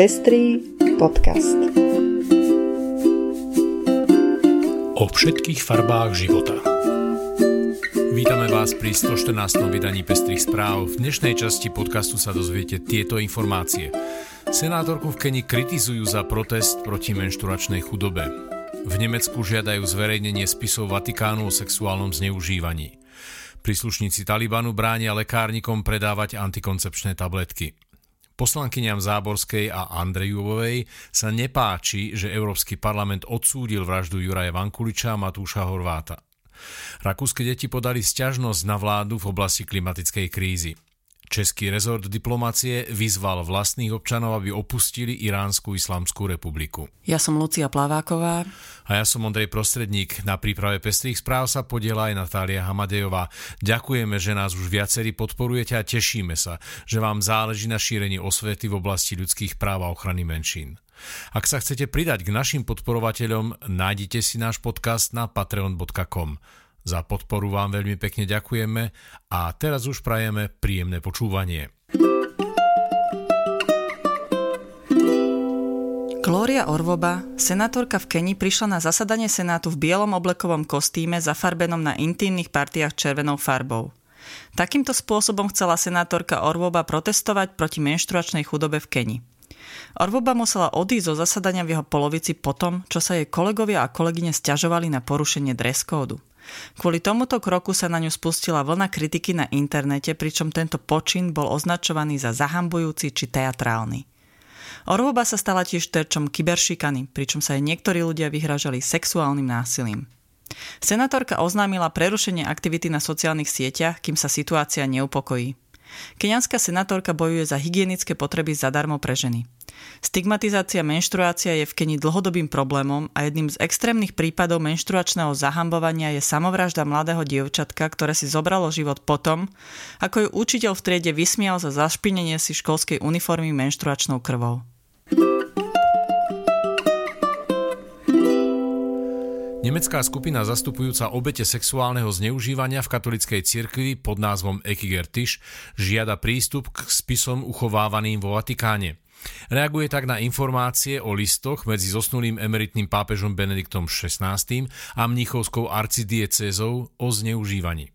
Pestrý podcast. O všetkých farbách života. Vítame vás pri 114. vydaní Pestrých správ. V dnešnej časti podcastu sa dozviete tieto informácie. Senátorku v Keni kritizujú za protest proti menšturačnej chudobe. V Nemecku žiadajú zverejnenie spisov Vatikánu o sexuálnom zneužívaní. Príslušníci Talibanu bránia lekárnikom predávať antikoncepčné tabletky. Poslankyňam Záborskej a Andrejovej sa nepáči, že Európsky parlament odsúdil vraždu Juraja Vankuliča a Matúša Horváta. Rakúske deti podali sťažnosť na vládu v oblasti klimatickej krízy. Český rezort diplomácie vyzval vlastných občanov, aby opustili Iránsku islamskú republiku. Ja som Lucia Plaváková. A ja som Ondrej Prostredník. Na príprave pestrých správ sa podiela aj Natália Hamadejová. Ďakujeme, že nás už viacerí podporujete a tešíme sa, že vám záleží na šírení osvety v oblasti ľudských práv a ochrany menšín. Ak sa chcete pridať k našim podporovateľom, nájdite si náš podcast na patreon.com. Za podporu vám veľmi pekne ďakujeme a teraz už prajeme príjemné počúvanie. Glória Orvoba, senátorka v Keni, prišla na zasadanie Senátu v bielom oblekovom kostýme zafarbenom na intimných partiách červenou farbou. Takýmto spôsobom chcela senátorka Orvoba protestovať proti menštruačnej chudobe v Keni. Orvoba musela odísť zo zasadania v jeho polovici potom, čo sa jej kolegovia a kolegyne stiažovali na porušenie dress kódu. Kvôli tomuto kroku sa na ňu spustila vlna kritiky na internete, pričom tento počin bol označovaný za zahambujúci či teatrálny. Orvoba sa stala tiež terčom kyberšikany, pričom sa aj niektorí ľudia vyhražali sexuálnym násilím. Senátorka oznámila prerušenie aktivity na sociálnych sieťach, kým sa situácia neupokojí. Kenianská senátorka bojuje za hygienické potreby zadarmo pre ženy. Stigmatizácia menštruácia je v Keni dlhodobým problémom a jedným z extrémnych prípadov menštruačného zahambovania je samovražda mladého dievčatka, ktoré si zobralo život potom, ako ju učiteľ v triede vysmial za zašpinenie si školskej uniformy menštruačnou krvou. Nemecká skupina zastupujúca obete sexuálneho zneužívania v katolickej cirkvi pod názvom Ekigertiš žiada prístup k spisom uchovávaným vo Vatikáne. Reaguje tak na informácie o listoch medzi zosnulým emeritným pápežom Benediktom XVI a mnichovskou arcidiecézou o zneužívaní.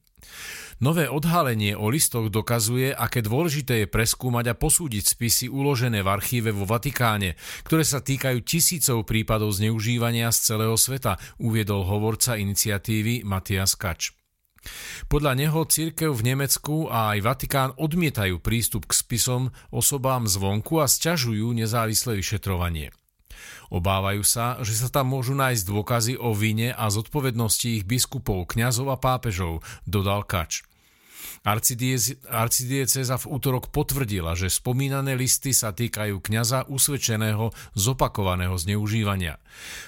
Nové odhalenie o listoch dokazuje, aké dôležité je preskúmať a posúdiť spisy uložené v archíve vo Vatikáne, ktoré sa týkajú tisícov prípadov zneužívania z celého sveta, uviedol hovorca iniciatívy Matias Kač. Podľa neho církev v Nemecku a aj Vatikán odmietajú prístup k spisom osobám zvonku a sťažujú nezávislé vyšetrovanie. Obávajú sa, že sa tam môžu nájsť dôkazy o vine a zodpovednosti ich biskupov, kňazov a pápežov, dodal Kač. Arcidieceza v útorok potvrdila, že spomínané listy sa týkajú kňaza usvedčeného z opakovaného zneužívania.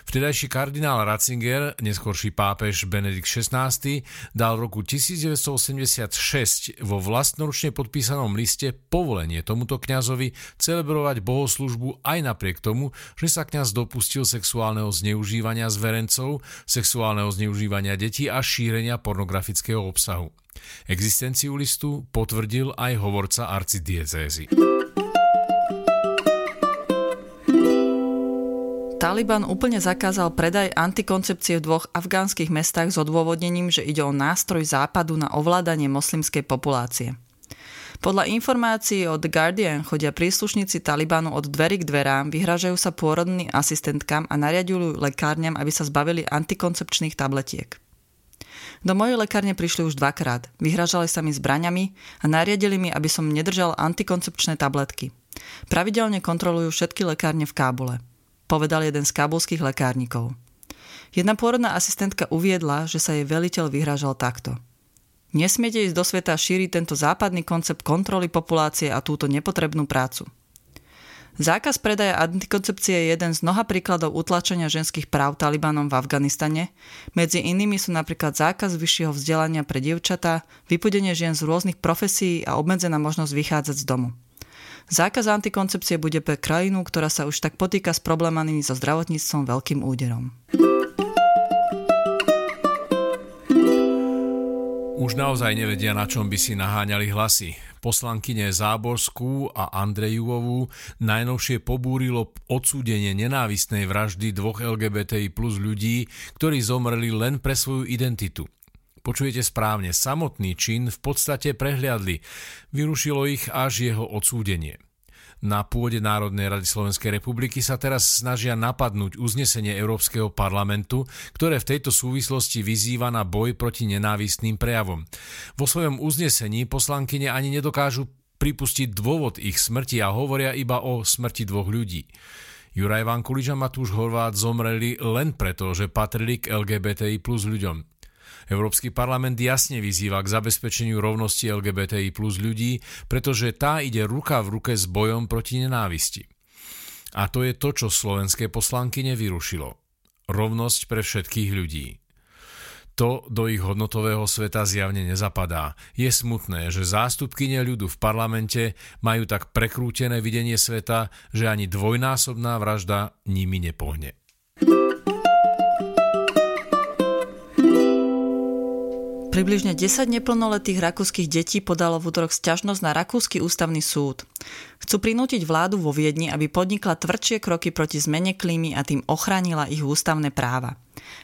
Vtedajší kardinál Ratzinger, neskorší pápež Benedikt XVI, dal v roku 1986 vo vlastnoručne podpísanom liste povolenie tomuto kňazovi celebrovať bohoslužbu aj napriek tomu, že sa kňaz dopustil sexuálneho zneužívania zverencov, sexuálneho zneužívania detí a šírenia pornografického obsahu. Existenciu listu potvrdil aj hovorca arcidiecézy. Taliban úplne zakázal predaj antikoncepcie v dvoch afgánskych mestách s odôvodnením, že ide o nástroj západu na ovládanie moslimskej populácie. Podľa informácií od Guardian chodia príslušníci Talibanu od dverí k dverám, vyhražajú sa pôrodným asistentkám a nariadujú lekárňam, aby sa zbavili antikoncepčných tabletiek. Do mojej lekárne prišli už dvakrát. Vyhražali sa mi zbraňami a nariadili mi, aby som nedržal antikoncepčné tabletky. Pravidelne kontrolujú všetky lekárne v Kábule. Povedal jeden z kábulských lekárnikov. Jedna pôrodná asistentka uviedla, že sa jej veliteľ vyhražal takto. Nesmiete ísť do sveta šíriť tento západný koncept kontroly populácie a túto nepotrebnú prácu. Zákaz predaja antikoncepcie je jeden z mnoha príkladov utlačenia ženských práv Talibanom v Afganistane. Medzi inými sú napríklad zákaz vyššieho vzdelania pre dievčatá, vypudenie žien z rôznych profesí a obmedzená možnosť vychádzať z domu. Zákaz antikoncepcie bude pre krajinu, ktorá sa už tak potýka s problémami so zdravotníctvom veľkým úderom. Už naozaj nevedia, na čom by si naháňali hlasy. Poslankyne Záborskú a Andrejovú najnovšie pobúrilo odsúdenie nenávistnej vraždy dvoch LGBTI plus ľudí, ktorí zomreli len pre svoju identitu. Počujete správne, samotný čin v podstate prehliadli. Vyrušilo ich až jeho odsúdenie. Na pôde Národnej rady Slovenskej republiky sa teraz snažia napadnúť uznesenie Európskeho parlamentu, ktoré v tejto súvislosti vyzýva na boj proti nenávistným prejavom. Vo svojom uznesení poslankyne ani nedokážu pripustiť dôvod ich smrti a hovoria iba o smrti dvoch ľudí. Juraj Vankulič a Matúš Horvát zomreli len preto, že patrili k LGBTI plus ľuďom. Európsky parlament jasne vyzýva k zabezpečeniu rovnosti LGBTI plus ľudí, pretože tá ide ruka v ruke s bojom proti nenávisti. A to je to, čo slovenské poslanky nevyrušilo. Rovnosť pre všetkých ľudí. To do ich hodnotového sveta zjavne nezapadá. Je smutné, že zástupkyne ľudu v parlamente majú tak prekrútené videnie sveta, že ani dvojnásobná vražda nimi nepohne. Približne 10 neplnoletých rakúskych detí podalo v útorok sťažnosť na Rakúsky ústavný súd. Chcú prinútiť vládu vo Viedni, aby podnikla tvrdšie kroky proti zmene klímy a tým ochránila ich ústavné práva.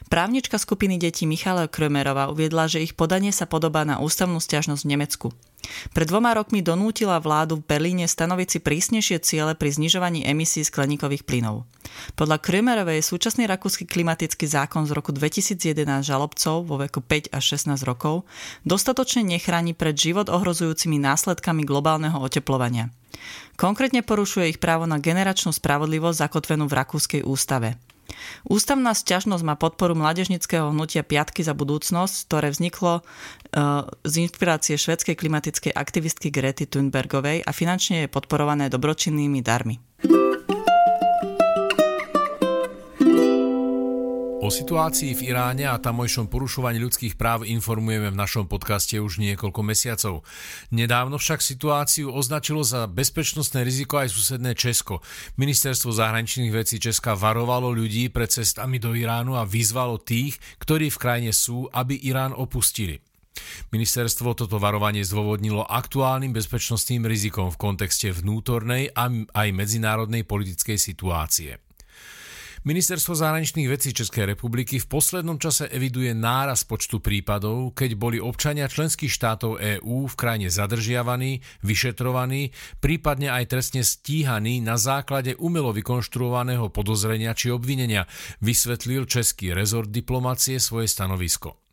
Právnička skupiny detí Michala Krömerova uviedla, že ich podanie sa podobá na ústavnú stiažnosť v Nemecku. Pred dvoma rokmi donútila vládu v Berlíne stanoviť si prísnejšie ciele pri znižovaní emisí skleníkových plynov. Podľa Krömerovej súčasný rakúsky klimatický zákon z roku 2011 žalobcov vo veku 5 až 16 rokov dostatočne nechráni pred život ohrozujúcimi následkami globálneho oteplovania. Konkrétne porušuje ich právo na generačnú spravodlivosť zakotvenú v Rakúskej ústave. Ústavná sťažnosť má podporu mládežnického hnutia Piatky za budúcnosť, ktoré vzniklo uh, z inšpirácie švedskej klimatickej aktivistky Grety Thunbergovej a finančne je podporované dobročinnými darmi. O situácii v Iráne a tamojšom porušovaní ľudských práv informujeme v našom podcaste už niekoľko mesiacov. Nedávno však situáciu označilo za bezpečnostné riziko aj susedné Česko. Ministerstvo zahraničných vecí Česka varovalo ľudí pred cestami do Iránu a vyzvalo tých, ktorí v krajine sú, aby Irán opustili. Ministerstvo toto varovanie zdôvodnilo aktuálnym bezpečnostným rizikom v kontexte vnútornej a aj medzinárodnej politickej situácie. Ministerstvo zahraničných vecí Českej republiky v poslednom čase eviduje náraz počtu prípadov, keď boli občania členských štátov EÚ v krajine zadržiavaní, vyšetrovaní, prípadne aj trestne stíhaní na základe umelo vykonštruovaného podozrenia či obvinenia, vysvetlil český rezort diplomacie svoje stanovisko.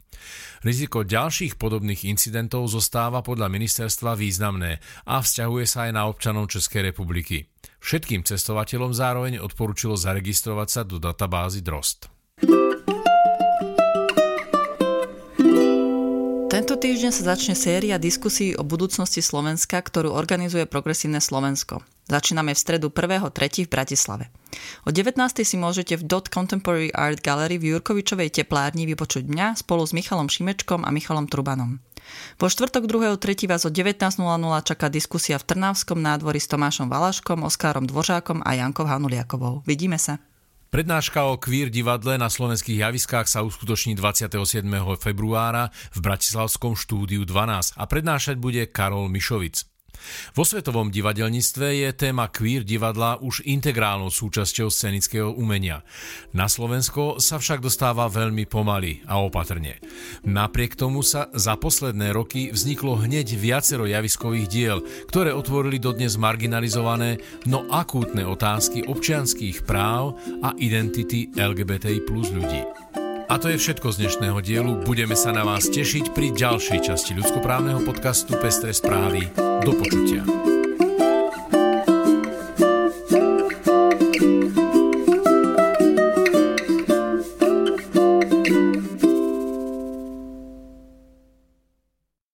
Riziko ďalších podobných incidentov zostáva podľa ministerstva významné a vzťahuje sa aj na občanov Českej republiky. Všetkým cestovateľom zároveň odporúčilo zaregistrovať sa do databázy DROST. Tento týždeň sa začne séria diskusí o budúcnosti Slovenska, ktorú organizuje Progresívne Slovensko. Začíname v stredu 1.3. v Bratislave. O 19. si môžete v Dot Contemporary Art Gallery v Jurkovičovej teplárni vypočuť mňa spolu s Michalom Šimečkom a Michalom Trubanom. Vo štvrtok 2.3. vás o 19.00 čaká diskusia v Trnavskom nádvorí s Tomášom Valaškom, Oskárom Dvořákom a Jankou Hanuliakovou. Vidíme sa. Prednáška o queer divadle na slovenských javiskách sa uskutoční 27. februára v Bratislavskom štúdiu 12 a prednášať bude Karol Mišovic. Vo svetovom divadelníctve je téma queer divadla už integrálnou súčasťou scenického umenia. Na Slovensko sa však dostáva veľmi pomaly a opatrne. Napriek tomu sa za posledné roky vzniklo hneď viacero javiskových diel, ktoré otvorili dodnes marginalizované, no akútne otázky občianských práv a identity LGBTI plus ľudí. A to je všetko z dnešného dielu. Budeme sa na vás tešiť pri ďalšej časti ľudskoprávneho podcastu Pestre správy. Do počutia.